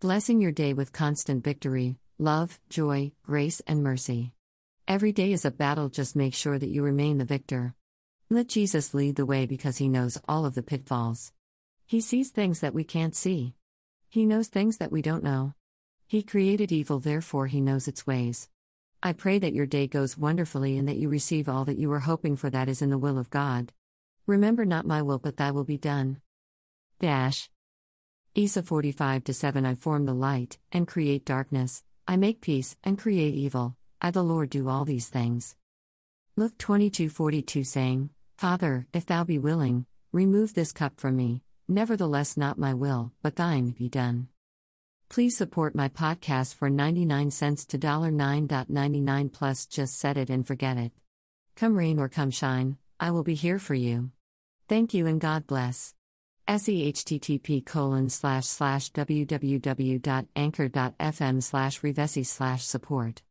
blessing your day with constant victory, love, joy, grace, and mercy. Every day is a battle, just make sure that you remain the victor. Let Jesus lead the way because he knows all of the pitfalls. He sees things that we can't see. He knows things that we don't know. He created evil, therefore, he knows its ways. I pray that your day goes wonderfully and that you receive all that you are hoping for that is in the will of God. Remember, not my will, but thy will be done. Dash. Isa 45 7 I form the light, and create darkness, I make peace, and create evil. I, the Lord, do all these things. Luke 22 42 saying, Father, if thou be willing, remove this cup from me, nevertheless, not my will, but thine be done. Please support my podcast for 99 cents to $9.99 plus just set it and forget it. Come rain or come shine, I will be here for you. Thank you and God bless. SEHTTP colon slash slash www.anchor.fm slash revesi slash support.